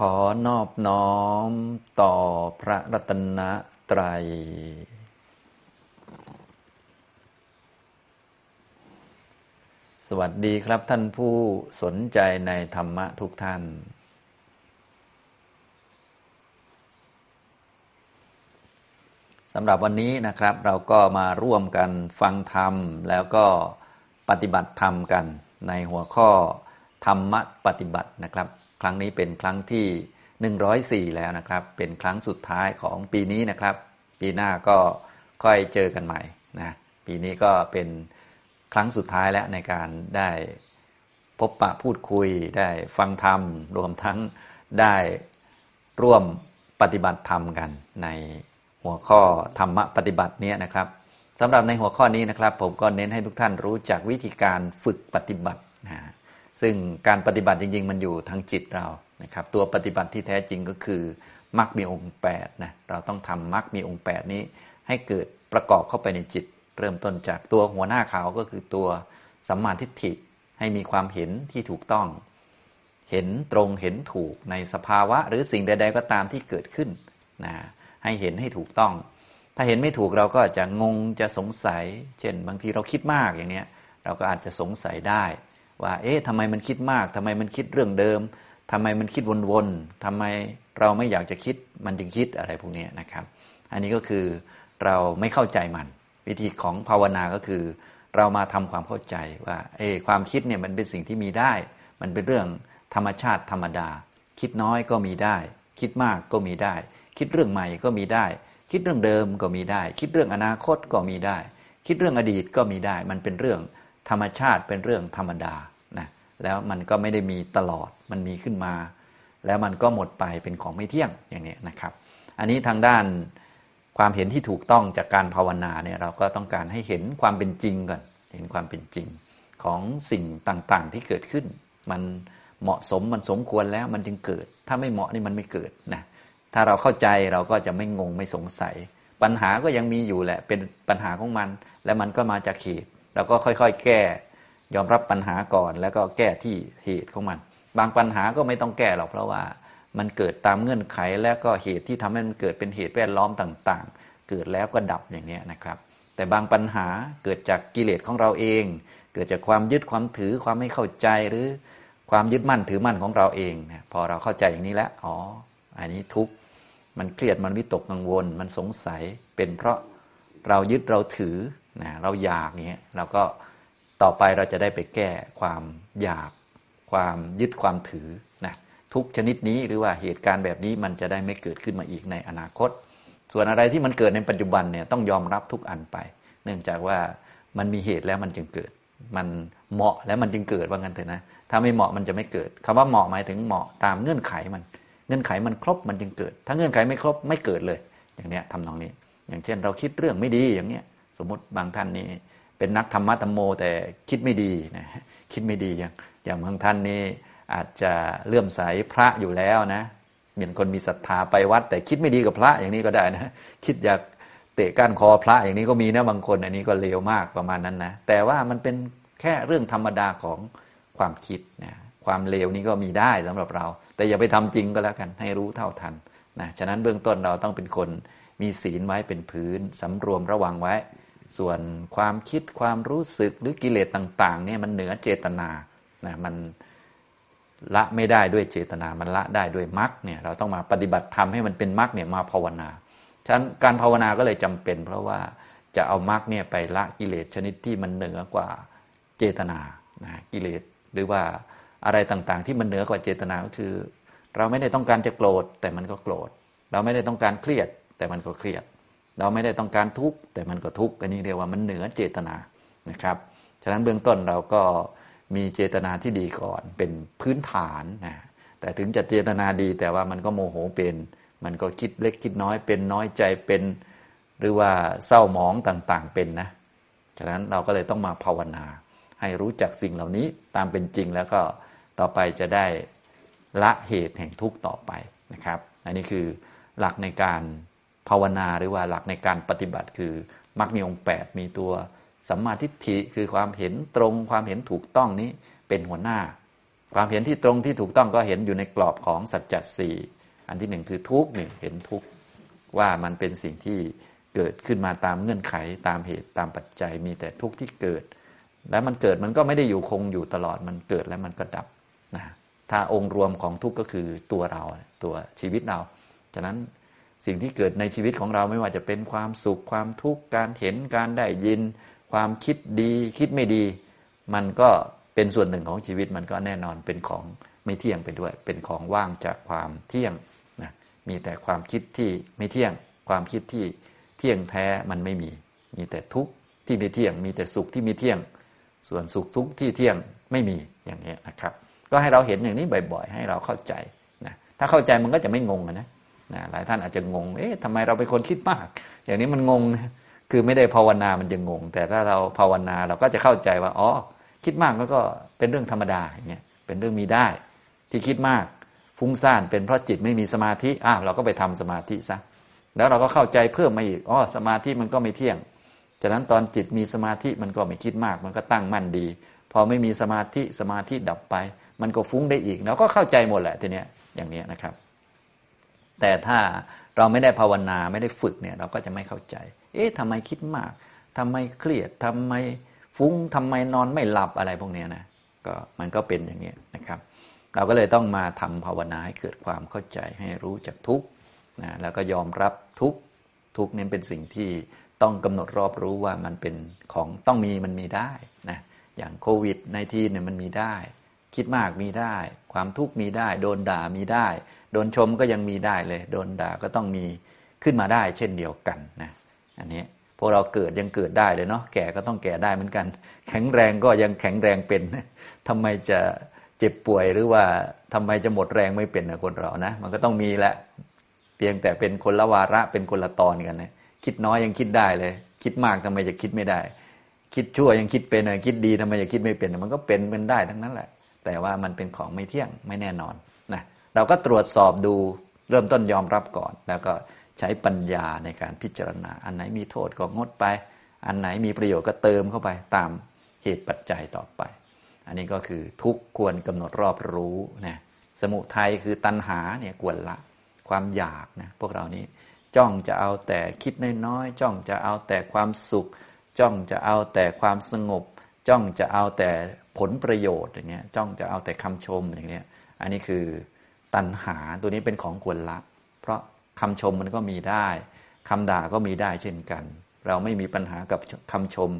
ขอนอบน้อมต่อพระรัตนตรัย สวัสดีครับท่านผู้สนใจในธรรมะทุกท่าน สำหรับวันนี้นะครับ เราก็มาร่วมกันฟังธรรม แล้วก็ปฏิบัติธรรมกันในหัวข้อธรรมะปฏิบัตินะครับ ครั้งนี้เป็นครั้งที่ 104 แล้วนะครับ เป็นครั้งสุดท้ายของปีนี้นะครับ ปีหน้าก็ค่อยเจอกันใหม่นะปีนี้ก็เป็นครั้งสุดท้ายแล้วในการได้พบปะพูดคุย ได้ฟังธรรม รวมทั้งได้ร่วมปฏิบัติธรรมกันในหัวข้อธรรมะปฏิบัติเนี้ยนะครับสำหรับในหัวข้อนี้นะครับ ผมก็เน้นให้ทุกท่านรู้จักวิธีการฝึกปฏิบัตินะ ซึ่งการปฏิบัติจริง ๆ มันอยู่ทางจิตเรานะครับตัวปฏิบัติที่แท้จริงก็คือมรรคมีองค์8นะเราต้องทำมรรคมีองค์ 8 นี้ ให้เกิดประกอบเข้าไปในจิต เริ่มต้นจากตัวหัวหน้าขาวก็คือตัวสัมมาทิฏฐิให้มีความเห็นที่ถูกต้อง เห็นตรงเห็นถูกในสภาวะ หรือสิ่งใด ๆ ก็ตามที่เกิดขึ้นนะให้เห็นให้ถูกต้อง ถ้าเห็นไม่ถูกเราก็จะงงจะสงสัย เช่น บางทีเราคิดมากอย่างเนี้ยเราก็อาจจะสงสัยได้ ว่าเอ๊ะทำไมมันคิดมากทำไมมันคิดเรื่องเดิมทำไมมันคิดวนๆทำไมเราไม่อยากจะคิดมันจึงคิดอะไรพวกนี้นะครับ อันนี้ก็คือเราไม่เข้าใจมัน วิธีของภาวนาก็คือ เรามาทำความเข้าใจว่าเอ๊ความคิดเนี่ยมันเป็นสิ่งที่มีได้ มันเป็นเรื่องธรรมชาติธรรมดา คิดน้อยก็มีได้ คิดมากก็มีได้ คิดเรื่องใหม่ก็มีได้ คิดเรื่องเดิมก็มีได้ คิดเรื่องอนาคตก็มีได้ คิดเรื่องอดีตก็มีได้ มันเป็นเรื่องธรรมชาติเป็นเรื่องธรรมดา แล้วมันก็ไม่ได้มีตลอดมันมีขึ้นมา แล้วมันก็หมดไปเป็นของไม่เที่ยงอย่างนี้นะครับ อันนี้ทางด้านความเห็นที่ถูกต้องจากการภาวนาเนี่ยเราก็ต้องการให้เห็นความเป็นจริงก่อน เห็นความเป็นจริงของสิ่งต่างๆที่เกิดขึ้น มันเหมาะสมมันสมควรแล้วมันจึงเกิด ถ้าไม่เหมาะนี่มันไม่เกิดนะถ้าเราเข้าใจเราก็จะไม่งงไม่สงสัย ปัญหาก็ยังมีอยู่แหละเป็นปัญหาของมัน และมันก็มาจากเหตุเราก็ค่อยๆ แก้ ยอมรับปัญหาก่อนแล้วก็แก้ที่เหตุของมัน บางปัญหาก็ไม่ต้องแก้หรอกเพราะว่ามันเกิดตามเงื่อนไขและก็เหตุที่ทำให้มันเกิดเป็นเหตุแวดล้อมต่างๆ เกิดแล้วก็ดับอย่างนี้นะครับ แต่บางปัญหาเกิดจากกิเลสของเราเอง เกิดจากความยึดความถือความไม่เข้าใจหรือความยึดมั่นถือมั่นของเราเองนะพอเราเข้าใจอย่างนี้แล้วอ๋ออันนี้ทุกข์มันเครียดมันวิตกกังวล มันสงสัยเป็นเพราะเรายึดเราถือนะเราอยากเงี้ยเราก็ ต่อไปเราจะได้ไปแก้ความอยาก ความยึดความถือนะทุกชนิดนี้หรือว่าเหตุการณ์แบบนี้มันจะได้ไม่เกิดขึ้นมาอีกในอนาคต ส่วนอะไรที่มันเกิดในปัจจุบันเนี่ยต้องยอมรับทุกอันไป เนื่องจากว่ามันมีเหตุแล้วมันจึงเกิด มันเหมาะแล้วมันจึงเกิดว่างั้นเถอะนะถ้าไม่เหมาะมันจะไม่เกิดคำว่าเหมาะหมายถึงเหมาะตามเงื่อนไขมัน เงื่อนไขมันครบมันจึงเกิด ถ้าเงื่อนไขไม่ครบไม่เกิดเลย อย่างเนี้ยทำนองนี้ อย่างเช่นเราคิดเรื่องไม่ดีอย่างเนี้ยสมมติบางท่านนี่ เป็นนักธรรมะธรรมโม แต่คิดไม่ดีนะคิดไม่ดีอย่างอย่างบางท่านนี่อาจจะเลื่อมใสพระอยู่แล้วนะเหมือนคนมีศรัทธาไปวัด แต่คิดไม่ดีกับพระอย่างนี้ก็ได้นะคิดอยากเตะก้านคอพระอย่างนี้ก็มีนะบางคน อันนี้ก็เลวมากประมาณนั้นนะแต่ว่ามันเป็นแค่เรื่องธรรมดาของความคิดนะความเลวนี้ก็มีได้สำหรับเรา แต่อย่าไปทำจริงก็แล้วกันให้รู้เท่าทันนะฉะนั้นเบื้องต้นเราต้องเป็นคนมีศีลไว้เป็นพื้นสำรวมระวังไว้ ส่วนความคิดความรู้สึกหรือกิเลสต่าง ๆ เนี่ยมันเหนือเจตนานะมันละไม่ได้ด้วยเจตนา มันละได้ด้วยมรรคเนี่ยเราต้องมาปฏิบัติทำให้มันเป็นมรรคเนี่ยมาภาวนา ฉะนั้นการภาวนาก็เลยจำเป็น เพราะว่าจะเอามรรคเนี่ยไปละกิเลสชนิดที่มันเหนือกว่าเจตนานะกิเลสหรือว่าอะไรต่างๆ ที่มันเหนือกว่าเจตนาก็คือ เราไม่ได้ต้องการจะโกรธแต่มันก็โกรธ เราไม่ได้ต้องการเครียดแต่มันก็เครียด เราไม่ได้ต้องการทุกข์แต่มันก็ทุกข์อันนี้เรียกว่ามันเหนือเจตนานะครับ ฉะนั้นเบื้องต้นเราก็มีเจตนาที่ดีก่อนเป็นพื้นฐานนะแต่ถึงจะเจตนาดีแต่ว่ามันก็โมโหเป็น มันก็คิดเล็กคิดน้อยเป็นน้อยใจเป็น หรือว่าเศร้าหมองต่างๆเป็นนะฉะนั้นเราก็เลยต้องมาภาวนา ให้รู้จักสิ่งเหล่านี้ตามเป็นจริงแล้วก็ต่อไปจะได้ละเหตุแห่งทุกข์ต่อไปนะครับ อันนี้คือหลักในการ ภาวนาหรือว่าหลักในการปฏิบัติคือมักมีองค์8มีตัวสัมมาทิฏฐิคือความเห็นตรงความเห็นถูกต้องนี้เป็นหัวหน้า ความเห็นที่ตรงที่ถูกต้องก็เห็นอยู่ในกรอบของสัจจสี่อันที่หนึ่งคือทุกข์นี่เห็นทุกข์ว่ามันเป็นสิ่งที่เกิดขึ้นมาตามเงื่อนไขตามเหตุตามปัจจัยมีแต่ทุกข์ที่เกิด แล้วมันเกิดมันก็ไม่ได้อยู่คงอยู่ตลอดมันเกิดแล้วมันก็ดับนะถ้าองค์รวมของทุกข์ก็คือตัวเราตัวชีวิตเราฉะนั้น สิ่งที่เกิดในชีวิตของเราไม่ว่าจะเป็นความสุขความทุกข์การเห็นการได้ยิน ความคิดดีคิดไม่ดี มันก็เป็นส่วนหนึ่งของชีวิตมันก็แน่นอนเป็นของไม่เที่ยงไปด้วย เป็นของว่างจากความเที่ยงนะมีแต่ความคิดที่ไม่เที่ยง ความคิดที่เที่ยงแท้มันไม่มี มีแต่ทุกข์ที่ไม่เที่ยง มีแต่สุขที่ไม่เที่ยง ส่วนสุขทุกข์ที่เที่ยงไม่มีอย่างนี้นะครับ ก็ให้เราเห็นอย่างนี้บ่อย ๆ ให้เราเข้าใจนะถ้าเข้าใจมันก็จะไม่งงนะ นะหลายท่านอาจจะงง เอ๊ะทำไมเราเป็นคนคิดมาก อย่างนี้มันงง คือไม่ได้ภาวนามันจะงง แต่ถ้าเราภาวนาเราก็จะเข้าใจว่าอ๋อคิดมากก็เป็นเรื่องธรรมดาอย่างเงี้ยเป็นเรื่องมีได้ ที่คิดมากฟุ้งซ่านเป็นเพราะจิตไม่มีสมาธิอ้าวเราก็ไปทำสมาธิซะแล้วเราก็เข้าใจเพิ่มมาอีกอ๋อสมาธิมันก็ไม่เที่ยงฉะนั้นตอนจิตมีสมาธิมันก็ไม่คิดมาก มันก็ตั้งมั่นดี พอไม่มีสมาธิสมาธิดับไป มันก็ฟุ้งได้อีกเราก็เข้าใจหมดแหละทีเนี้ยอย่างนี้นะครับ แต่ถ้าเราไม่ได้ภาวนาไม่ได้ฝึกเนี่ยเราก็จะไม่เข้าใจ เอ๊ะทำไมคิดมากทำไมเครียดทำไมฟุ้งทำไมนอนไม่หลับอะไรพวกนี้นะก็มันก็เป็นอย่างนี้นะครับ เราก็เลยต้องมาทำภาวนาให้เกิดความเข้าใจให้รู้จักทุกนะแล้วก็ยอมรับทุกทุกนี้เป็นสิ่งที่ต้องกำหนดรอบรู้ว่ามันเป็นของต้องมีมันมีได้นะอย่างโควิดในทีเนี่ยมันมีได้ คิดมากมีได้ ความทุกข์มีได้ โดนด่ามีได้ โดนชมก็ยังมีได้เลย โดนด่าก็ต้องมีขึ้นมาได้ เช่นเดียวกันนะอันนี้พวกเราเกิดยังเกิดได้เลยเนาะแก่ก็ต้องแก่ได้เหมือนกัน แข็งแรงก็ยังแข็งแรงเป็นทำไมจะเจ็บป่วยหรือว่าทำไมจะหมดแรงไม่เป็นนะคนเรานะมันก็ต้องมีแหละเพียงแต่เป็นคนละวาระเป็นคนละตอนกันนะคิดน้อยยังคิดได้เลย คิดมากทำไมจะคิดไม่ได้ คิดชั่วยังคิดเป็นคิดดีทำไมจะคิดไม่เป็น มันก็เป็นเป็นได้ทั้งนั้นแหละ แต่ว่ามันเป็นของไม่เที่ยงไม่แน่นอนนะเราก็ตรวจสอบดูเริ่มต้นยอมรับก่อน แล้วก็ใช้ปัญญาในการพิจารณา อันไหนมีโทษก็งดไป อันไหนมีประโยชน์ก็เติมเข้าไปตามเหตุปัจจัยต่อไป อันนี้ก็คือทุกควรกำหนดรอบรู้นะสมุทัยคือตัณหาเนี่ยควรละความอยากนะพวกเรานี้จ้องจะเอาแต่คิดน้อยๆจ้องจะเอาแต่ความสุข จ้องจะเอาแต่ความสงบ จ้องจะเอาแต่ ผลประโยชน์อย่างเงี้ยจ้องจะเอาแต่คำชมอย่างเงี้ยอันนี้คือตัณหาตัวนี้เป็นของควรละ เพราะคำชมมันก็มีได้คำด่าก็มีได้เช่นกัน เราไม่มีปัญหากับคำชม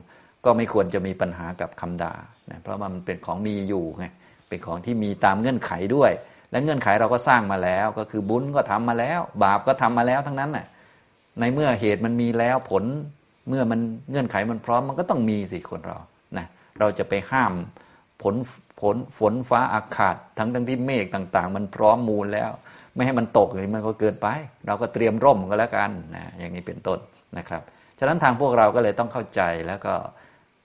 ก็ไม่ควรจะมีปัญหากับคำด่านะเพราะมันเป็นของมีอยู่ไงเป็นของที่มีตามเงื่อนไขด้วย และเงื่อนไขเราก็สร้างมาแล้ว ก็คือบุญก็ทำมาแล้ว บาปก็ทำมาแล้วทั้งนั้นน่ะในเมื่อเหตุมันมีแล้วผลเมื่อมันเงื่อนไขมันพร้อมมันก็ต้องมีสิคนเรา เราจะไปห้ามผลฝนฝนฟ้าอากาศทั้งทั้งที่เมฆต่าง ๆ มันพร้อมมูลแล้ว ไม่ให้มันตกเลยมันก็เกินไป เราก็เตรียมร่มก็แล้วกันนะอย่างนี้เป็นต้นนะครับฉะนั้นทางพวกเราก็เลยต้องเข้าใจแล้วก็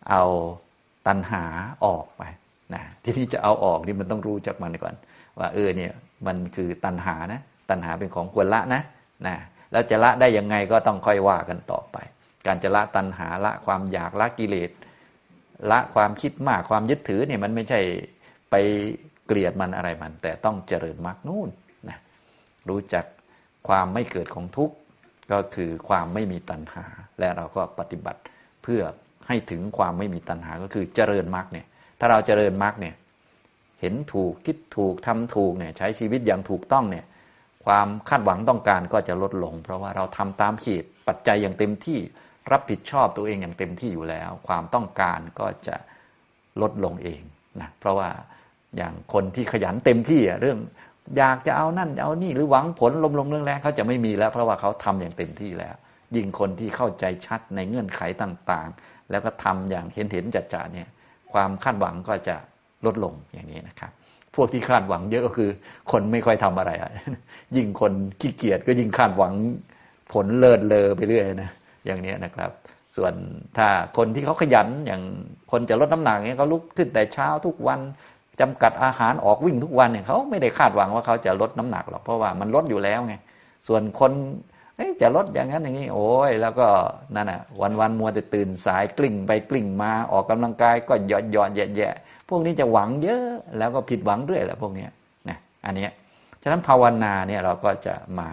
เอาตัณหาออกไปนะที่นี่จะเอาออกนี่มันต้องรู้จักมันก่อน ว่าเออเนี่ยมันคือตัณหานะตัณหาเป็นของควรละนะนะแล้วจะละได้ยังไงก็ต้องค่อยว่ากันต่อไป การจะละตัณหาละความอยากละกิเลส ละความคิดมากความยึดถือเนี่ยมันไม่ใช่ไปเกลียดมันอะไรมัน แต่ต้องเจริญมรรคนู่นนะรู้จักความไม่เกิดของทุกข์ก็คือความไม่มีตัณหา และเราก็ปฏิบัติเพื่อให้ถึงความไม่มีตัณหาก็คือเจริญมรรคเนี่ยถ้าเราเจริญมรรคเนี่ยเห็นถูกคิดถูกทำถูกเนี่ยใช้ชีวิตอย่างถูกต้องเนี่ยความคาดหวังต้องการก็จะลดลง เพราะว่าเราทำตามขีดปัจจัยอย่างเต็มที่ รับผิดชอบตัวเองอย่างเต็มที่อยู่แล้ว ความต้องการก็จะลดลงเองนะเพราะว่าอย่างคนที่ขยันเต็มที่เรื่องอยากจะเอานั่นเอานี่หรือหวังผลลมลมเรื่องแรงเขาจะไม่มีแล้ว เพราะว่าเขาทำอย่างเต็มที่แล้ว ยิ่งคนที่เข้าใจชัดในเงื่อนไขต่างๆ แล้วก็ทำอย่างเห็นเห็นจัดจ่าเนี่ยความคาดหวังก็จะลดลงอย่างนี้นะครับ พวกที่คาดหวังเยอะก็คือ คนไม่ค่อยทำอะไร ยิ่งคนขี้เกียจก็ยิ่งคาดหวังผลเลิศเลอไปเรื่อยนะ อย่างนี้นะครับ ส่วนถ้าคนที่เขาขยันอย่างคนจะลดน้ำหนักเนี่ยเขาลุกขึ้นแต่เช้าทุกวันจำกัดอาหารออกวิ่งทุกวันเนี่ยเขาไม่ได้คาดหวังว่าเขาจะลดน้ำหนักหรอกเพราะว่ามันลดอยู่แล้วไงส่วนคนจะลดอย่างนั้นอย่างนี้ โอ้ยแล้วก็นั่นอะวันวันมัวแต่ตื่นสายกลิ้งไปกลิ้งมาออกกำลังกายก็หยอดหยอดแย่แย่พวกนี้จะหวังเยอะแล้วก็ผิดหวังเรื่อยแหละพวกนี้นะอันนี้ฉะนั้นภาวนาเนี่ยเราก็จะมา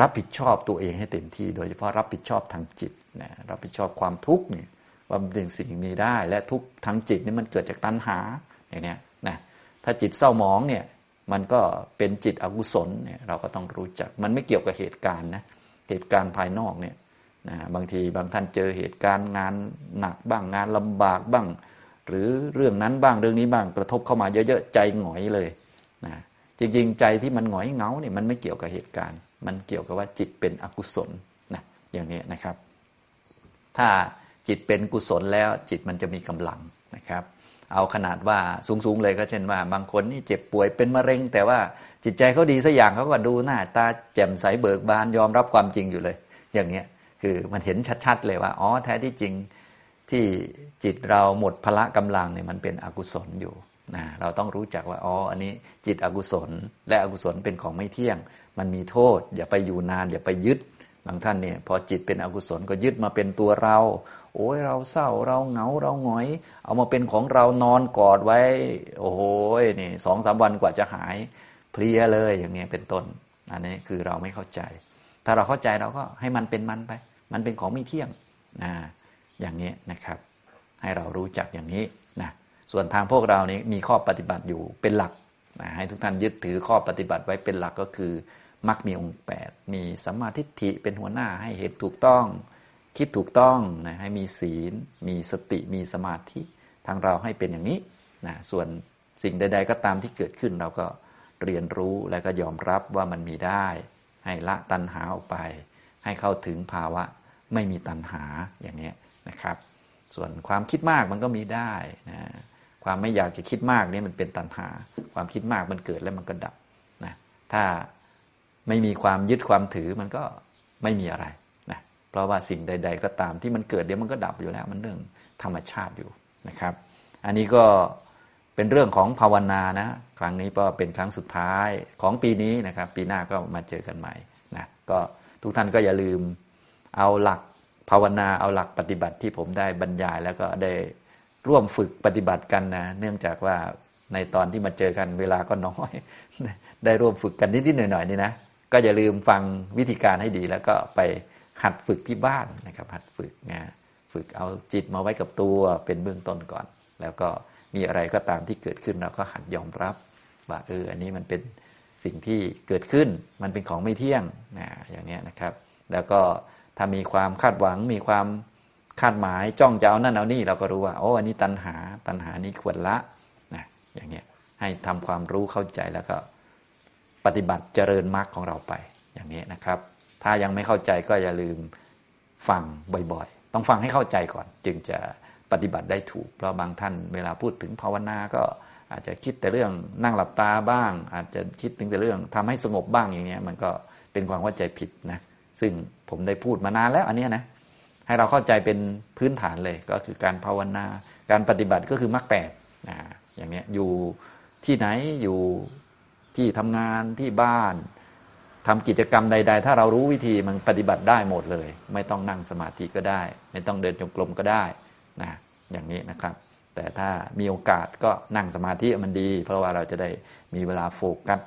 รับผิดชอบตัวเองให้เต็มที่ โดยเฉพาะรับผิดชอบทางจิตนะรับผิดชอบความทุกข์เนี่ยว่าเป็นสิ่งมีได้ และทุกทางจิตนี่มันเกิดจากตัณหาอย่างนี้นะถ้าจิตเศร้าหมองเนี่ยมันก็เป็นจิตอกุศลเนี่ยเราก็ต้องรู้จัก มันไม่เกี่ยวกับเหตุการณ์นะเหตุการณ์ภายนอกเนี่ยนะบางทีบางท่านเจอเหตุการณ์งานหนักบ้างงานลำบากบ้าง หรือเรื่องนั้นบ้างเรื่องนี้บ้างกระทบเข้ามาเยอะๆใจหงอยเลยนะจริงๆใจที่มันหงอยเงาเนี่ยมันไม่เกี่ยวกับเหตุการณ์ มันเกี่ยวกับว่าจิตเป็นอกุศลนะอย่างนี้นะครับ ถ้าจิตเป็นกุศลแล้วจิตมันจะมีกำลังนะครับ เอาขนาดว่าสูงๆเลยก็เช่นว่า บางคนนี่เจ็บป่วยเป็นมะเร็ง แต่ว่าจิตใจเขาดีสักอย่างเขาก็ดูหน้าตาแจ่มใสเบิกบานยอมรับความจริงอยู่เลย อย่างเงี้ยคือมันเห็นชัดๆเลยว่าอ๋อแท้ที่จริงที่จิตเราหมดพละกำลังเนี่ยมันเป็นอกุศลอยู่นะเราต้องรู้จักว่าอ๋ออันนี้จิตอกุศล และอกุศลเป็นของไม่เที่ยง มันมีโทษ อย่าไปอยู่นาน อย่าไปยึดบางท่านเนี่ยพอจิตเป็นอกุศลก็ยึดมาเป็นตัวเรา โอ้ยเราเศร้าเราเหงาเราหงอย เอามาเป็นของเรานอนกอดไว้ โอ้โหนี่สองสามวันกว่าจะหายเพลียเลยอย่างเงี้ยเป็นต้น อันนี้คือเราไม่เข้าใจ ถ้าเราเข้าใจเราก็ให้มันเป็นมันไป มันเป็นของไม่เที่ยงนะอย่างนี้นะครับ ให้เรารู้จักอย่างนี้นะส่วนทางพวกเรานี้มีข้อปฏิบัติอยู่เป็นหลักนะให้ทุกท่านยึดถือข้อปฏิบัติไว้เป็นหลักก็คือ มักมีองค์แปดมีสัมมาทิฏฐิเป็นหัวหน้าให้เห็นถูกต้อง คิดถูกต้องนะให้มีศีล มีสติมีสมาธิทางเราให้เป็นอย่างนี้นะส่วนสิ่งใด ๆ ก็ตามที่เกิดขึ้นเราก็เรียนรู้และก็ยอมรับว่ามันมีได้ ให้ละตัณหาออกไป ให้เข้าถึงภาวะไม่มีตัณหาอย่างนี้นะครับ ส่วนความคิดมากมันก็มีได้นะความไม่อยากจะคิดมากนี่มันเป็นตัณหา ความคิดมากมันเกิดแล้วมันก็ดับนะถ้า ไม่มีความยึดความถือมันก็ไม่มีอะไรนะเพราะว่าสิ่งใด ๆ ก็ตามที่มันเกิดเดี๋ยวมันก็ดับอยู่แล้ว มันเรื่องธรรมชาติอยู่นะครับ อันนี้ก็เป็นเรื่องของภาวนานะ ครั้งนี้ก็เป็นครั้งสุดท้ายของปีนี้นะครับ ปีหน้าก็มาเจอกันใหม่นะก็ทุกท่านก็อย่าลืมเอาหลักภาวนาเอาหลักปฏิบัติที่ผมได้บรรยาย แล้วก็ได้ร่วมฝึกปฏิบัติกันนะเนื่องจากว่าในตอนที่มาเจอกันเวลาก็น้อย ได้ร่วมฝึกกันนิดๆหน่อยๆนี่นะ ก็อย่าลืมฟังวิธีการให้ดี แล้วก็ไปหัดฝึกที่บ้านนะครับ หัดฝึกนะฝึกเอาจิตมาไว้กับตัวเป็นเบื้องต้นก่อน แล้วก็มีอะไรก็ตามที่เกิดขึ้นเราก็หัดยอมรับว่าเอออันนี้มันเป็นสิ่งที่เกิดขึ้น มันเป็นของไม่เที่ยงนะอย่างนี้นะครับ แล้วก็ถ้ามีความคาดหวังมีความคาดหมายจ้องจะเอานั่นเอานี่เราก็รู้ว่าโอ้อันนี้ตัณหาตัณหานี้ควรละนะอย่างเงี้ยให้ทำความรู้เข้าใจแล้วก็ ปฏิบัติเจริญมรรคของเราไปอย่างนี้นะครับ ถ้ายังไม่เข้าใจก็อย่าลืมฟังบ่อยๆ ต้องฟังให้เข้าใจก่อน จึงจะปฏิบัติได้ถูก เพราะบางท่านเวลาพูดถึงภาวนาก็อาจจะคิดแต่เรื่องนั่งหลับตาบ้าง อาจจะคิดถึงแต่เรื่องทำให้สงบบ้างอย่างเงี้มันก็เป็นความเข้าใจผิดนะซึ่งผมได้พูดมานานแล้วอันนี้นะให้เราเข้าใจเป็นพื้นฐานเลยก็คือการภาวนา การปฏิบัติก็คือมรรคแปดนะอย่างนี้อยู่ที่ไหนอยู่ ที่ทำงานที่บ้านทำกิจกรรมใด ๆ ถ้าเรารู้วิธีมันปฏิบัติได้หมดเลย ไม่ต้องนั่งสมาธิก็ได้ ไม่ต้องเดินจงกรมก็ได้นะอย่างนี้นะครับ แต่ถ้ามีโอกาสก็นั่งสมาธิมันดี เพราะว่าเราจะได้มีเวลาโฟกัส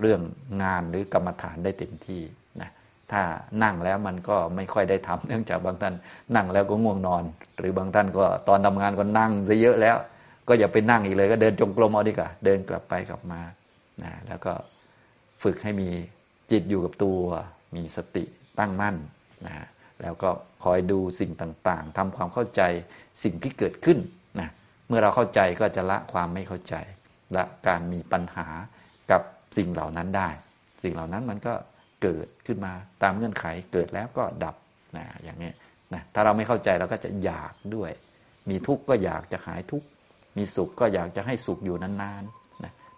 เรื่องงานหรือกรรมฐานได้เต็มที่นะถ้านั่งแล้วมันก็ไม่ค่อยได้ทำเนื่องจากบางท่านนั่งแล้วก็ง่วงนอน หรือบางท่านก็ตอนทำงานก็นั่งซะเยอะแล้ว ก็อย่าไปนั่งอีกเลย ก็เดินจงกรมเอาดีกว่าเดินกลับไปกลับมา นะแล้วก็ฝึกให้มีจิตอยู่กับตัว มีสติตั้งมั่นนะแล้วก็คอยดูสิ่งต่างๆทำความเข้าใจสิ่งที่เกิดขึ้นนะเมื่อเราเข้าใจก็จะละความไม่เข้าใจ ละการมีปัญหากับสิ่งเหล่านั้นได้ สิ่งเหล่านั้นมันก็เกิดขึ้นมาตามเงื่อนไขเกิดแล้วก็ดับนะอย่างนี้นะถ้าเราไม่เข้าใจเราก็จะอยากด้วย มีทุกข์ก็อยากจะหายทุกข์มีสุขก็อยากจะให้สุขอยู่นานๆ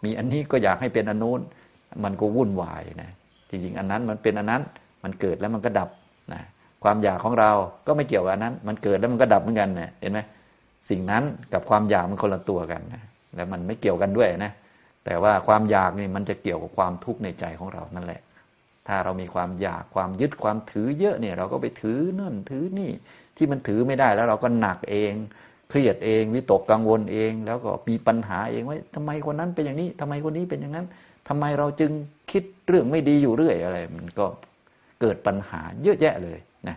มีอันนี้ก็อยากให้เป็นอันนู้น มันก็วุ่นวายนะจริงๆอันนั้นมันเป็นอันนั้นมันเกิดแล้วมันก็ดับนะความอยากของเราก็ไม่เกี่ยวกับอันนั้น มันเกิดแล้วมันก็ดับเหมือนกันเนะเห็นไหมสิ่งนั้นกับความอยากมันคนละตัวกันนะแล้วมันไม่เกี่ยวกันด้วยนะแต่ว่าความอยากนี่มันจะเกี่ยวกับความทุกข์ในใจของเรานั่นแหละ ถ้าเรามีความอยากความยึดความถือเยอะเนี่ย เราก็ไปถือนั่นถือนี่ที่มันถือไม่ได้แล้วเราก็หนักเอง เครียดเองวิตกกังวลเอง แล้วก็มีปัญหาเองว่าทำไมคนนั้นเป็นอย่างนี้ทำไมคนนี้เป็นอย่างนั้นทำไมเราจึงคิดเรื่องไม่ดีอยู่เรื่อยอะไร มันก็เกิดปัญหาเยอะแยะเลยนะ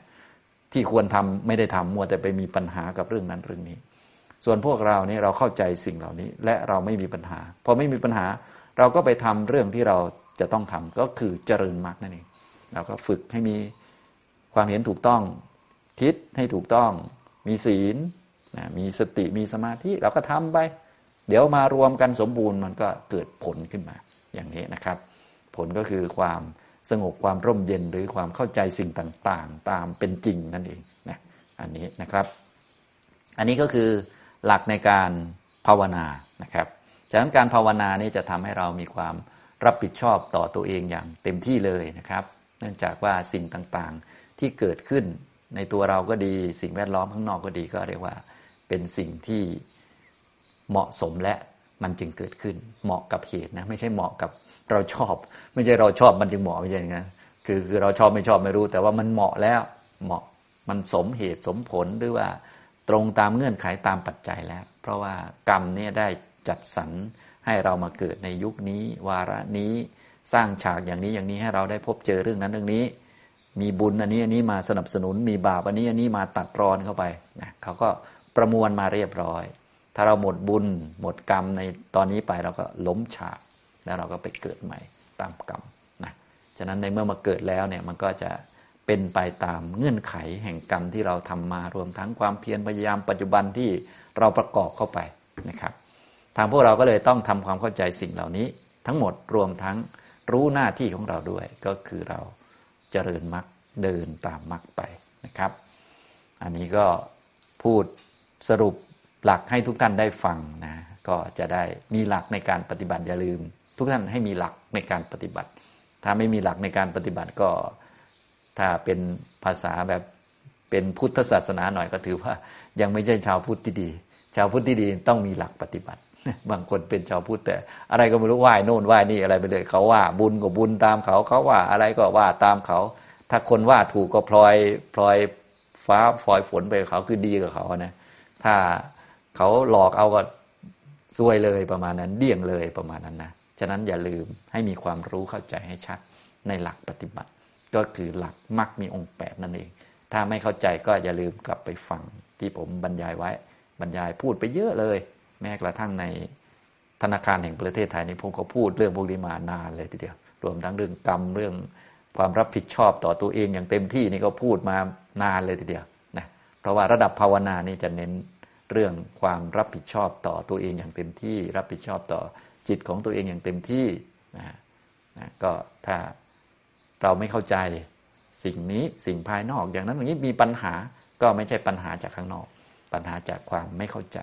ที่ควรทำไม่ได้ทำมัวแต่ไปมีปัญหากับเรื่องนั้นเรื่องนี้ ส่วนพวกเราเนี่ยเราเข้าใจสิ่งเหล่านี้ และเราไม่มีปัญหาพอไม่มีปัญหา เราก็ไปทำเรื่องที่เราจะต้องทำก็คือเจริญมรรคนั่นเองเราก็ฝึกให้มีความเห็นถูกต้อง คิดให้ถูกต้อง มีศีล นะมีสติมีสมาธิเราก็ทำไป เดี๋ยวมารวมกันสมบูรณ์มันก็เกิดผลขึ้นมาอย่างนี้นะครับ ผลก็คือความสงบความร่มเย็นหรือความเข้าใจสิ่งต่างๆ ตามเป็นจริงนั่นเองนะอันนี้นะครับ อันนี้ก็คือหลักในการภาวนานะครับจากนั้นการภาวนานี้จะทำให้เรามีความรับผิดชอบต่อตัวเองอย่างเต็มที่เลยนะครับ เนื่องจากว่าสิ่งต่างๆที่เกิดขึ้นในตัวเราก็ดี สิ่งแวดล้อมข้างนอกก็ดีก็เรียกว่า เป็นสิ่งที่เหมาะสมและมันจึงเกิดขึ้น เหมาะกับเหตุนะ ไม่ใช่เหมาะกับเราชอบ ไม่ใช่เราชอบมันจึงเหมาะไม่ใช่อย่างนั้นคือคือเราชอบไม่ชอบไม่รู้ แต่ว่ามันเหมาะแล้วเหมาะมันสมเหตุสมผลหรือว่าตรงตามเงื่อนไขตามปัจจัยแล้ว เพราะว่ากรรมเนี่ยได้จัดสรรให้เรามาเกิดในยุคนี้ วาระนี้สร้างฉากอย่างนี้อย่างนี้ให้เราได้พบเจอเรื่องนั้นเรื่องนี้ มีบุญอันนี้อันนี้มาสนับสนุนมีบาปอันนี้อันนี้มาตัดรอนเข้าไปนะเขาก็ ประมวลมาเรียบร้อย ถ้าเราหมดบุญ หมดกรรมในตอนนี้ไปเราก็ล้มฉาก แล้วเราก็ไปเกิดใหม่ตามกรรมนะฉะนั้นในเมื่อมาเกิดแล้วเนี่ยมันก็จะเป็นไปตามเงื่อนไขแห่งกรรมที่เราทำมารวมทั้งความเพียรพยายามปัจจุบันที่เราประกอบเข้าไปนะครับทางพวกเราก็เลยต้องทำความเข้าใจสิ่งเหล่านี้ ทั้งหมดรวมทั้งรู้หน้าที่ของเราด้วย ก็คือเราเจริญมรรคเดินตามมรรคไปนะครับ อันนี้ก็พูด สรุปหลักให้ทุกท่านได้ฟังนะก็จะได้มีหลักในการปฏิบัติอย่าลืม ทุกท่านให้มีหลักในการปฏิบัติ ถ้าไม่มีหลักในการปฏิบัติก็ ถ้าเป็นภาษาแบบเป็นพุทธศาสนาหน่อยก็ถือว่า ยังไม่ใช่ชาวพุทธที่ดี ชาวพุทธที่ดีต้องมีหลักปฏิบัติ บางคนเป็นชาวพุทธแต่ อะไรก็ไม่รู้ไหว้โน่นไหว้นี่อะไรไปเลยเขาว่าบุญก็บุญตามเขาเขาว่าอะไรก็ว่าตามเขา ถ้าคนว่าถูกก็พลอยพลอยฟ้าพลอยฝนไปเขาคือดีกับเขานะ ถ้าเขาหลอกเอาก็ซวยเลยประมาณนั้นเดี่ยงเลยประมาณนั้นนะฉะนั้นอย่าลืมให้มีความรู้เข้าใจให้ชัดในหลักปฏิบัติ ก็คือหลักมักมีองค์แปดนั่นเอง ถ้าไม่เข้าใจก็อย่าลืมกลับไปฟังที่ผมบรรยายไว้ บรรยายพูดไปเยอะเลย แม้กระทั่งในธนาคารแห่งประเทศไทยนี่ผมก็พูดเรื่องพวกนี้มานานเลยทีเดียว รวมทั้งเรื่องกรรมเรื่องความรับผิดชอบต่อตัวเองอย่างเต็มที่นี่ก็พูดมานานเลยทีเดียวนะเพราะว่าระดับภาวนานี่จะเน้น เรื่องความรับผิดชอบต่อตัวเองอย่างเต็มที่ รับผิดชอบต่อจิตของตัวเองอย่างเต็มที่นะนะก็ถ้าเราไม่เข้าใจสิ่งนี้สิ่งภายนอกอย่างนั้นอย่างนี้มีปัญหาก็ไม่ใช่ปัญหาจากข้างนอก ปัญหาจากความไม่เข้าใจ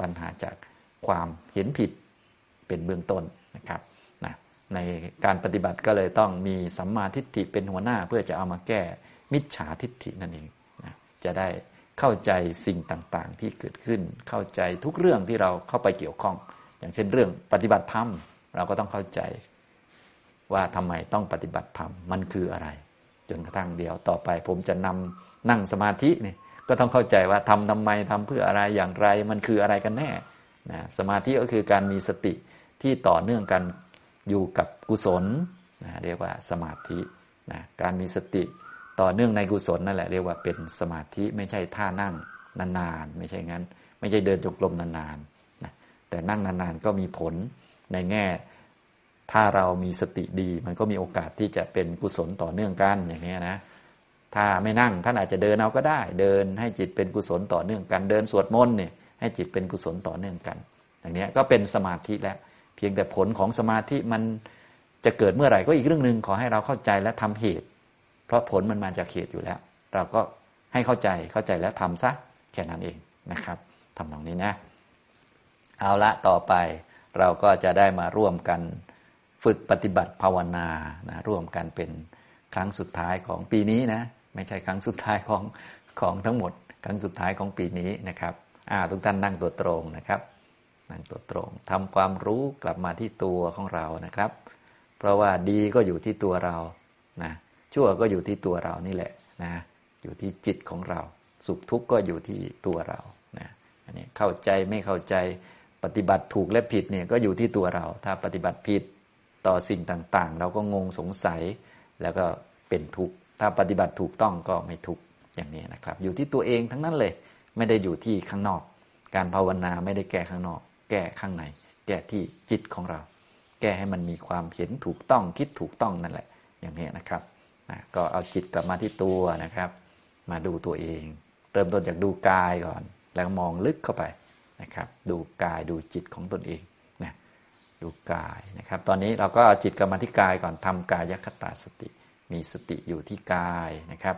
ปัญหาจากความเห็นผิดเป็นเบื้องต้นนะครับนะในการปฏิบัติก็เลยต้องมีสัมมาทิฏฐิเป็นหัวหน้าเพื่อจะเอามาแก้มิจฉาทิฏฐินั่นเองนะจะได้ เข้าใจสิ่งต่างๆ ที่เกิดขึ้น เข้าใจทุกเรื่องที่เราเข้าไปเกี่ยวข้อง อย่างเช่นเรื่องปฏิบัติธรรมเราก็ต้องเข้าใจว่าทำไมต้องปฏิบัติธรรมมันคืออะไร จนกระทั่งเดียวต่อไป ผมจะนำนั่งสมาธินี่ก็ต้องเข้าใจว่าทำทำไมทำเพื่ออะไรอย่างไร มันคืออะไรกันแน่นะสมาธิก็คือการมีสติที่ต่อเนื่องกันอยู่กับกุศลนะเรียกว่าสมาธินะการมีสติ ต่อเนื่องในกุศลนั่นแหละเรียกว่าเป็นสมาธิไม่ใช่ท่านั่งนานๆไม่ใช่งั้น ไม่ใช่เดินจงกรมนานๆนะแต่นั่งนานๆก็มีผลในแง่ ถ้าเรามีสติดี มันก็มีโอกาสที่จะเป็นกุศลต่อเนื่องกันอย่างนี้นะถ้าไม่นั่งท่านอาจจะเดินเอาก็ได้ เดินให้จิตเป็นกุศลต่อเนื่องกัน เดินสวดมนต์เนี่ยให้จิตเป็นกุศลต่อเนื่องกัน อย่างนี้ก็เป็นสมาธิแล้ว เพียงแต่ผลของสมาธิมันจะเกิดเมื่อไหร่ก็อีกเรื่องหนึ่งขอให้เราเข้าใจและทำเหตุ เพราะผลมันมาจากเหตุอยู่แล้ว เราก็ให้เข้าใจเข้าใจแล้วทำซะแค่นั้นเองนะครับทำตรงนี้นะ เอาละต่อไปเราก็จะได้มาร่วมกันฝึกปฏิบัติภาวนานะร่วมกันเป็นครั้งสุดท้ายของปีนี้นะ ไม่ใช่ครั้งสุดท้ายของของทั้งหมด ครั้งสุดท้ายของปีนี้นะครับอ่าทุกท่านนั่งตัวตรงนะครับ นั่งตัวตรงทำความรู้กลับมาที่ตัวของเรานะครับ เพราะว่าดีก็อยู่ที่ตัวเรานะ ชั่วก็อยู่ที่ตัวเรานี่แหละนะอยู่ที่จิตของเรา สุขทุกข์ก็อยู่ที่ตัวเรานะอันนี้เข้าใจไม่เข้าใจปฏิบัติถูกและผิดเนี่ยก็อยู่ที่ตัวเรา ถ้าปฏิบัติผิดต่อสิ่งต่างๆ เราก็งงสงสัยแล้วก็เป็นทุกข์ถ้าปฏิบัติถูกต้องก็ไม่ทุกข์อย่างนี้นะครับ อยู่ที่ตัวเองทั้งนั้นเลย ไม่ได้อยู่ที่ข้างนอก การภาวนาไม่ได้แก้ข้างนอก แก้ข้างใน แก้ที่จิตของเรา แก้ให้มันมีความเห็นถูกต้องคิดถูกต้องนั่นแหละ อย่างนี้นะครับ นะก็เอาจิตกลับมาที่ตัวนะครับ มาดูตัวเอง เริ่มต้นจากดูกายก่อน แล้วมองลึกเข้าไปนะครับ ดูกายดูจิตของตนเองนะดูกายนะครับ ตอนนี้เราก็เอาจิตกลับมาที่กายก่อนทำกายคตาสติ มีสติอยู่ที่กายนะครับ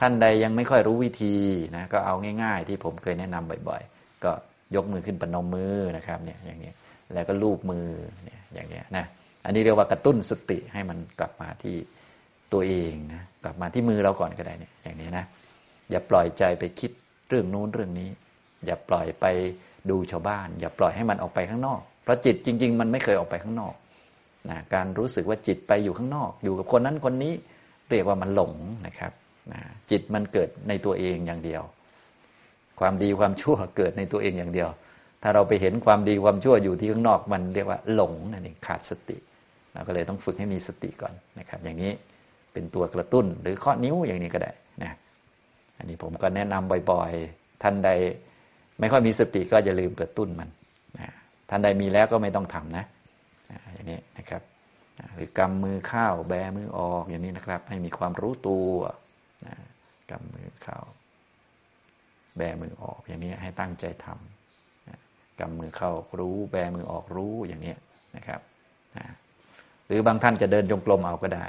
ท่านใดยังไม่ค่อยรู้วิธีนะก็เอาง่าย ๆ ที่ผมเคยแนะนำบ่อย ๆ ก็ยกมือขึ้นปนมมือนะครับเนี่ยอย่างนี้แล้วก็ลูบมือเนี่ยอย่างนี้นะอันนี้เรียกว่ากระตุ้นสติให้มันกลับมาที่ ตัวเองนะกลับมาที่มือเราก่อนก็ได้เนี่ยอย่างนี้นะอย่าปล่อยใจไปคิดเรื่องนู้นเรื่องนี้ อย่าปล่อยไปดูชาวบ้าน อย่าปล่อยให้มันออกไปข้างนอก เพราะจิตจริง ๆ มันไม่เคยออกไปข้างนอกนะการรู้สึกว่าจิตไปอยู่ข้างนอก อยู่กับคนนั้นคนนี้เรียกว่ามันหลงนะครับนะจิตมันเกิดในตัวเองอย่างเดียว ความดีความชั่วเกิดในตัวเองอย่างเดียว ถ้าเราไปเห็นความดีความชั่วอยู่ที่ข้างนอกมันเรียกว่าหลงนั่นเองขาดสติ เราก็เลยต้องฝึกให้มีสติก่อนนะครับ อย่างนี้ เป็นตัวกระตุ้น หรือข้อนิ้วอย่างนี้ก็ได้นะอันนี้ผมก็แนะนำบ่อยๆ ท่านใดไม่ค่อยมีสติก็จะลืมกระตุ้นมันนะท่านใดมีแล้วก็ไม่ต้องทำนะอย่างนี้นะครับ หรือกำมือเข้าแบมือออกอย่างนี้นะครับ ให้มีความรู้ตัวนะกำมือเข้าแบมือออกอย่างนี้ให้ตั้งใจทำนะกำมือเข้ารู้ แบมือออกรู้อย่างนี้นะครับนะหรือบางท่านจะเดินจงกรมเอาก็ได้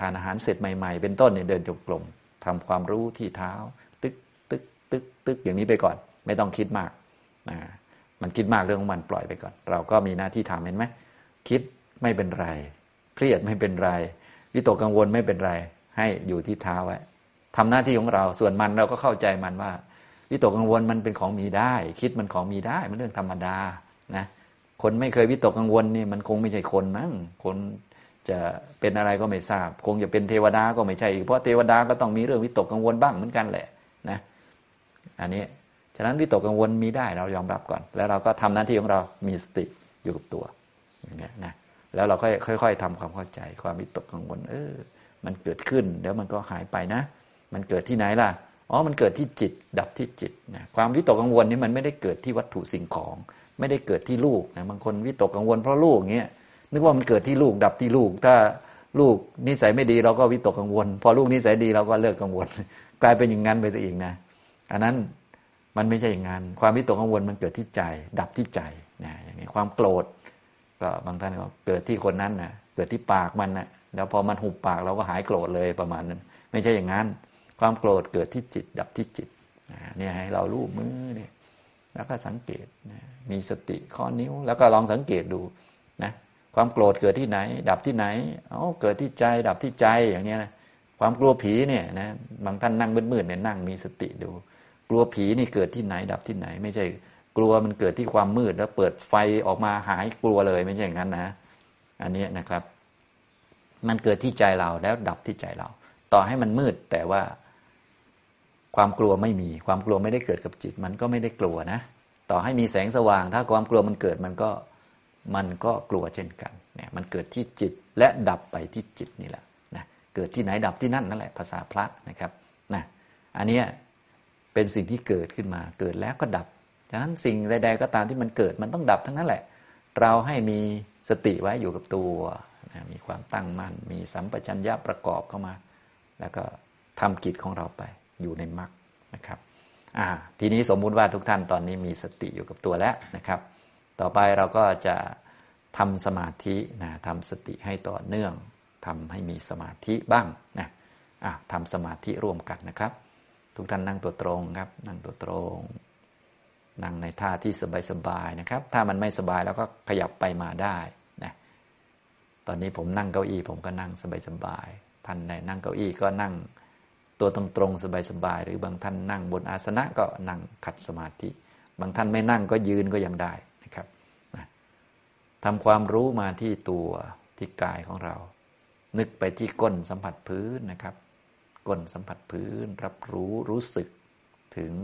ทานอาหารเสร็จใหม่ๆ เป็นต้นเนี่ยเดินจงกรมทำความรู้ที่เท้า ตึกตึกตึกตึกอย่างนี้ไปก่อน ไม่ต้องคิดมากนะมันคิดมากเรื่องของมันปล่อยไปก่อน เราก็มีหน้าที่ทำเห็นไหมคิดไม่เป็นไร เครียดไม่เป็นไรวิตกกังวลไม่เป็นไร ให้อยู่ที่เท้าไว้ทำหน้าที่ของเราส่วนมันเราก็เข้าใจมันว่าวิตกกังวลมันเป็นของมีได้ คิดมันของมีได้มันเรื่องธรรมดานะคนไม่เคยวิตกกังวลนี่มันคงไม่ใช่คนมั้งคน จะเป็นอะไรก็ไม่ทราบ คงจะเป็นเทวดาก็ไม่ใช่ เพราะเทวดาก็ต้องมีเรื่องวิตกกังวลบ้างเหมือนกันแหละนะอันนี้ฉะนั้นวิตกกังวลมีได้เรายอมรับก่อน แล้วเราก็ทำหน้าที่ของเรามีสติอยู่กับตัวอย่างเงี้ยนะแล้วเราค่อยค่อยๆทำความเข้าใจ ความวิตกกังวล เออ มันเกิดขึ้นเดี๋ยวมันก็หายไปนะ มันเกิดที่ไหนล่ะอ๋อมันเกิดที่จิต ดับที่จิตนะความวิตกกังวลนี่มันไม่ได้เกิดที่วัตถุสิ่งของ ไม่ได้เกิดที่ลูกนะบางคนวิตกกังวลเพราะลูกเงี้ย นึกว่ามันเกิดที่ลูกดับที่ลูก ถ้าลูกนิสัยไม่ดีเราก็วิตกกังวล พอลูกนิสัยดีเราก็เลิกกังวล กลายเป็นอย่างนั้นไปตัวเองนะอันนั้นมันไม่ใช่อย่างนั้นความวิตกกังวลมันเกิดที่ใจ ดับที่ใจนะอย่างนี้ความโกรธ ก็บางท่านก็เกิดที่คนนั้นนะเกิดที่ปากมันนะแล้วพอมันหุบปากเราก็หายโกรธเลยประมาณนั้น ไม่ใช่อย่างนั้น ความโกรธเกิดที่จิต ดับที่จิตเนี่ยให้เราลูบมือเนี่ยแล้วก็สังเกตมีสติข้อนิ้ว แล้วก็ลองสังเกตดู ความโกรธเกิดที่ไหน ดับที่ไหน เอาเกิดที่ใจ ดับที่ใจอย่างเงี้ยนะความกลัวผีเนี่ยนะบางท่านนั่งมืดๆเนี่ยนั่งมีสติดู กลัวผีนี่เกิดที่ไหน ดับที่ไหน ไม่ใช่กลัวมันเกิดที่ความมืดแล้วเปิดไฟออกมาหายกลัวเลยไม่ใช่อย่างนั้นนะ อันนี้นะครับ มันเกิดที่ใจเราแล้วดับที่ใจเรา ต่อให้มันมืดแต่ว่า ความกลัวไม่มี ความกลัวไม่ได้เกิดกับจิต มันก็ไม่ได้กลัวนะ ต่อให้มีแสงสว่าง ถ้าความกลัวมันเกิดมันก็ มันก็กลัวเช่นกันเนี่ยมันเกิดที่จิตและดับไปที่จิตนี่แหละนะเกิดที่ไหนดับที่นั่นนั่นแหละภาษาพระนะครับนะอันนี้เป็นสิ่งที่เกิดขึ้นมาเกิดแล้วก็ดับฉะนั้นสิ่งใดๆก็ตามที่มันเกิดมันต้องดับทั้งนั้นแหละ เราให้มีสติไว้อยู่กับตัวนะมีความตั้งมั่นมีสัมปชัญญะประกอบเข้ามา แล้วก็ทำกิจของเราไปอยู่ในมรรคนะครับอ่าทีนี้สมมุติว่าทุกท่านตอนนี้มีสติอยู่กับตัวแล้วนะครับ ต่อไปเราก็จะทำสมาธินะทำสติให้ต่อเนื่องทำให้มีสมาธิบ้างนะะทำสมาธิร่วมกันนะครับ ทุกท่านนั่งตัวตรงครับ นั่งตัวตรง นั่งในท่าที่สบายๆนะครับ ถ้ามันไม่สบายเราก็ขยับไปมาได้นะตอนนี้ผมนั่งเก้าอี้ผมก็นั่งสบายๆท่านใดนั่งเก้าอี้ก็นั่งตัวตรงๆสบายๆหรือบางท่านนั่งบนอาสนะก็นั่งขัดสมาธิ บางท่านไม่นั่งก็ยืนก็ยังได้ ทำความรู้มาที่ตัวที่กายของเรา นึกไปที่ก้นสัมผัสพื้นนะครับ ก้นสัมผัสพื้น รับรู้รู้สึกถึง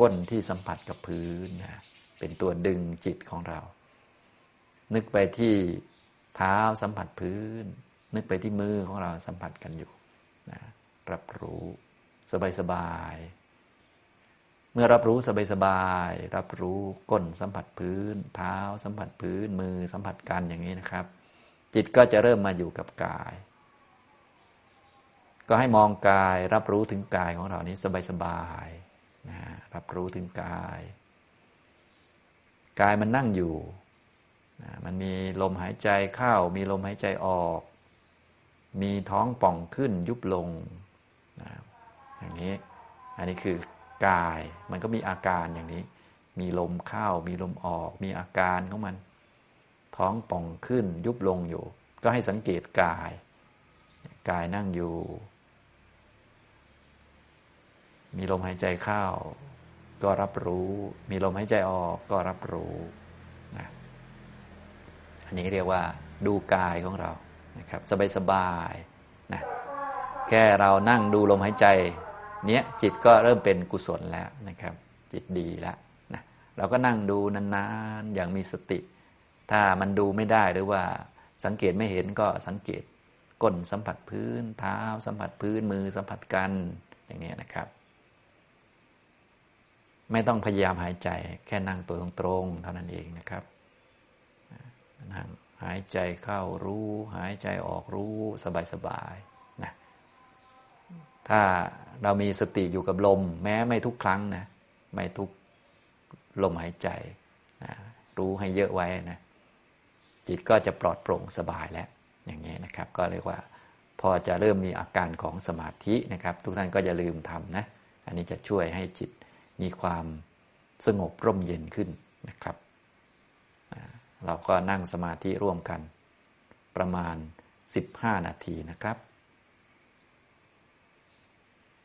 ก้นที่สัมผัสกับพื้นนะเป็นตัวดึงจิตของเรา นึกไปที่เท้าสัมผัสพื้น นึกไปที่มือของเราสัมผัสกันอยู่นะรับรู้ สบายสบาย เมื่อรับรู้สบายๆรับรู้ก้นสัมผัสพื้น เท้าสัมผัสพื้นมือสัมผัสกันอย่างนี้นะครับ จิตก็จะเริ่มมาอยู่กับกาย ก็ให้มองกายรับรู้ถึงกายของเรานี้สบายๆนะรับรู้ถึงกาย กายมันนั่งอยู่นะมันมีลมหายใจเข้า มีลมหายใจออก มีท้องป่องขึ้นยุบลงนะอย่างนี้ อันนี้คือ กาย มันก็มีอาการอย่างนี้ มีลมเข้า มีลมออก มีอาการของมัน ท้องป่องขึ้นยุบลงอยู่ ก็ให้สังเกตกาย กายนั่งอยู่ มีลมหายใจเข้า ก็รับรู้ มีลมหายใจออกก็รับรู้นะอันนี้เรียกว่า ดูกายของเรานะครับ สบายๆนะแค่เรานั่งดูลมหายใจ เนี้ยจิตก็เริ่มเป็นกุศลแล้วนะครับ จิตดีแล้วนะเราก็นั่งดูนานๆอย่างมีสติ ถ้ามันดูไม่ได้หรือว่าสังเกตไม่เห็นก็สังเกตก้นสัมผัสพื้นเท้า สัมผัสพื้นมือสัมผัสกันอย่างนี้นะครับ ไม่ต้องพยายามหายใจแค่นั่งตัวตรงๆเท่านั้นเองนะครับนั่งหายใจเข้ารู้ หายใจออกรู้สบายๆ ถ้าเรามีสติอยู่กับลม แม้ไม่ทุกครั้งนะไม่ทุกลมหายใจนะรู้ให้เยอะไว้นะจิตก็จะปลอดโปร่งสบายแล้ว อย่างนี้นะครับ ก็เรียกว่า พอจะเริ่มมีอาการของสมาธินะครับ ทุกท่านก็อย่าลืมทำนะอันนี้จะช่วยให้จิตมีความสงบร่มเย็นขึ้นนะครับ เราก็นั่งสมาธิร่วมกัน ประมาณ 15 นาทีนะครับ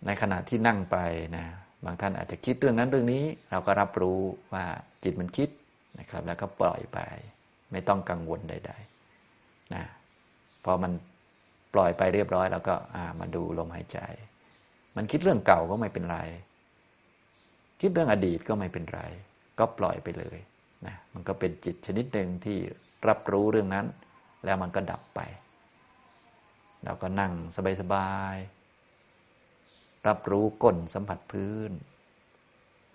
ในขณะที่นั่งไปนะบางท่านอาจจะคิดเรื่องนั้นเรื่องนี้ เราก็รับรู้ว่าจิตมันคิดนะครับ แล้วก็ปล่อยไป ไม่ต้องกังวลใดๆนะพอมันปล่อยไปเรียบร้อย แล้วก็มาดูลมหายใจ มันคิดเรื่องเก่าก็ไม่เป็นไร คิดเรื่องอดีตก็ไม่เป็นไร ก็ปล่อยไปเลยนะมันก็เป็นจิตชนิดหนึ่งที่รับรู้เรื่องนั้น แล้วมันก็ดับไป เราก็นั่งสบายๆ รับรู้ก้นสัมผัสพื้น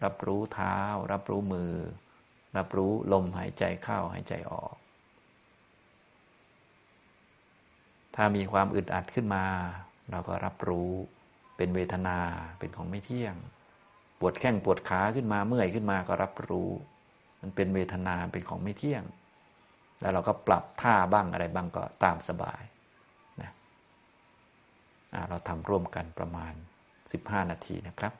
รับรู้เท้า รับรู้มือ รับรู้ลมหายใจเข้าหายใจออก ถ้ามีความอึดอัดขึ้นมา เราก็รับรู้เป็นเวทนาเป็นของไม่เที่ยง ปวดแข้งปวดขาขึ้นมาเมื่อยขึ้นมาก็รับรู้ มันเป็นเวทนาเป็นของไม่เที่ยง แล้วเราก็ปรับท่าบ้างอะไรบ้างก็ตามสบายนะเราทำร่วมกันประมาณ 15 นาทีนะครับ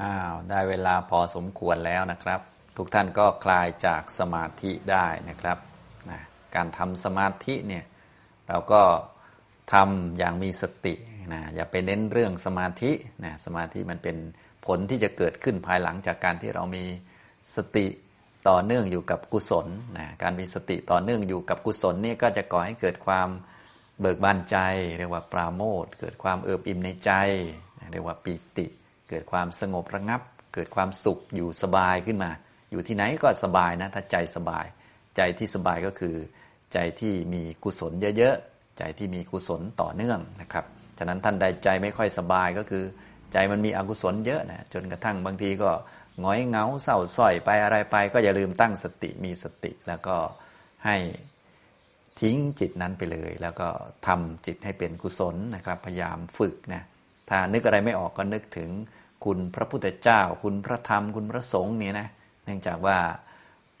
อ้าวได้เวลาพอสมควรแล้วนะครับ ทุกท่านก็คลายจากสมาธิได้นะครับนะการทำสมาธิเนี่ยเราก็ทำอย่างมีสตินะอย่าไปเน้นเรื่องสมาธินะสมาธิมันเป็นผลที่จะเกิดขึ้นภายหลังจากการที่เรามีสติต่อเนื่องอยู่กับกุศลนะการมีสติต่อเนื่องอยู่กับกุศลนี่ก็จะก่อให้เกิดความ เบิกบานใจ เรียกว่าปราโมทเกิดความเอิบอิ่มในใจ เรียกว่าปีติ เกิดความสงบระงับ เกิดความสุขอยู่สบายขึ้นมา อยู่ที่ไหนก็สบายนะ ถ้าใจสบาย ใจที่สบายก็คือ ใจที่มีกุศลเยอะๆ ใจที่มีกุศลต่อเนื่องนะครับ ฉะนั้นท่านใดใจไม่ค่อยสบายก็คือ ใจมันมีอกุศลเยอะนะจนกระทั่งบางทีก็ง้อยเงาเศร้าส้อยไปอะไรไป ก็อย่าลืมตั้งสติมีสติแล้วก็ให้ ทิ้งจิตนั้นไปเลย แล้วก็ทำจิตให้เป็นกุศลนะครับ พยายามฝึกนะถ้านึกอะไรไม่ออกก็นึกถึงคุณพระพุทธเจ้า คุณพระธรรม คุณพระสงฆ์เนี่ยนะเนื่องจากว่า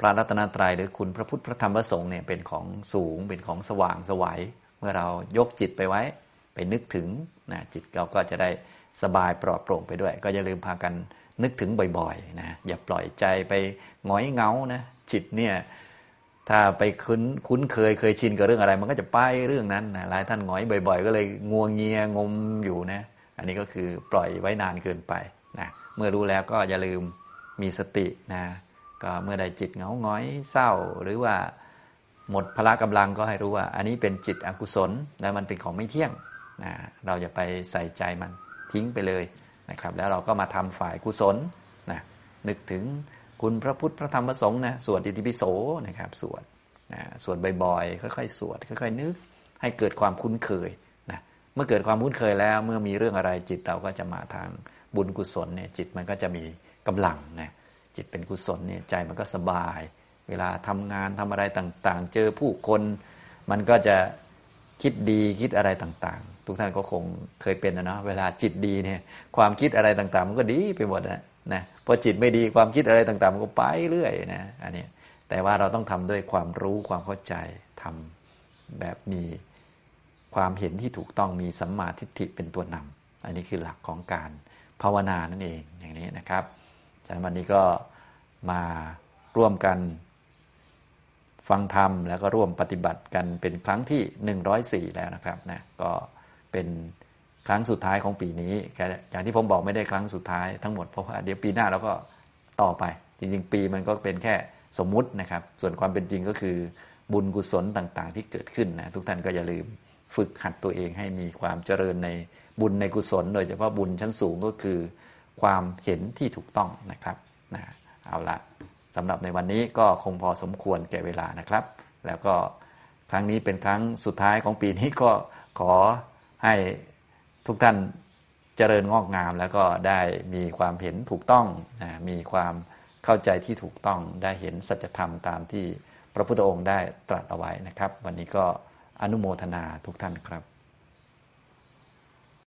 พระรัตนตรัยหรือคุณพระพุทธพระธรรมพระสงฆ์เนี่ยเป็นของสูงเป็นของสว่างสวัยเมื่อเรายกจิตไปไว้ ไปนึกถึงนะจิตเราก็จะได้สบายปลอดโปร่งไปด้วย ก็อย่าลืมพากันนึกถึงบ่อยๆนะอย่าปล่อยใจไปง้อยเงานะจิตเนี่ย ถ้าไปคุ้นคุ้นเคยเคยชินกับเรื่องอะไร มันก็จะไปเรื่องนั้นนะหลายท่านหงอยบ่อย ๆ ก็เลยงวงเงียงมอยู่นะ อันนี้ก็คือปล่อยไว้นานเกินไปนะเมื่อรู้แล้วก็อย่าลืมมีสตินะก็เมื่อใดจิตเหงาหงอยเศร้า หรือว่าหมดพละกำลังก็ให้รู้ว่า อันนี้เป็นจิตอกุศลแล้วมันเป็นของไม่เที่ยงนะเราจะไปใส่ใจมันทิ้งไปเลยนะครับ แล้วเราก็มาทำฝ่ายกุศลนะนึกถึง คุณพระพุทธพระธรรมพระสงฆ์นะสวดอิติปิโสนะครับ สวดนะสวดบ่อยๆค่อยๆ สวดค่อยๆนึก ให้เกิดความคุ้นเคยนะเมื่อเกิดความคุ้นเคยแล้ว เมื่อมีเรื่องอะไรจิตเราก็จะมาทางบุญกุศลเนี่ยจิตมันก็จะมีกำลังนะจิตเป็นกุศลเนี่ยใจมันก็สบาย เวลาทำงานทำอะไรต่างๆ เจอผู้คน มันก็จะคิดดีคิดอะไรต่างๆ ทุกท่านก็คงเคยเป็นนะเนาะเวลาจิตดีเนี่ยความคิดอะไรต่างๆ มันก็ดีไปหมดนะ นะพอจิตไม่ดีความคิดอะไรต่างๆมันก็ไปเรื่อยนะอันนี้แต่ว่าเราต้องทำด้วยความรู้ความเข้าใจทำแบบมีความเห็นที่ถูกต้องมีสัมมาทิฏฐิเป็นตัวนำอันนี้คือหลักของการภาวนานั่นเองอย่างนี้นะครับฉะนั้นวันนี้ก็มาร่วมกันฟังธรรมแล้วก็ร่วมปฏิบัติกันเป็นครั้งที่ 104 แล้วนะครับนะก็เป็น ครั้งสุดท้ายของปีนี้อย่างที่ผมบอกไม่ได้ครั้งสุดท้ายทั้งหมดเพราะว่าเดี๋ยวปีหน้าเราก็ต่อไป จริงๆ ปีมันก็เป็นแค่สมมุตินะครับ ส่วนความเป็นจริงก็คือบุญกุศลต่างๆ ที่เกิดขึ้นนะทุกท่านก็อย่าลืมฝึกหัดตัวเองให้มีความเจริญในบุญในกุศล โดยเฉพาะบุญชั้นสูงก็คือ ความเห็นที่ถูกต้องนะครับนะเอาละสำหรับในวันนี้ก็คงพอสมควรแก่เวลานะครับ แล้วก็ครั้งนี้เป็นครั้งสุดท้ายของปีนี้ก็ขอให้ ทุกท่านเจริญงอกงามแล้วก็ได้มีความเห็นถูกต้องมีความเข้าใจที่ถูกต้องได้เห็นสัจธรรมตามที่พระพุทธองค์ได้ตรัสเอาไว้นะครับ วันนี้ก็อนุโมทนาทุกท่านครับ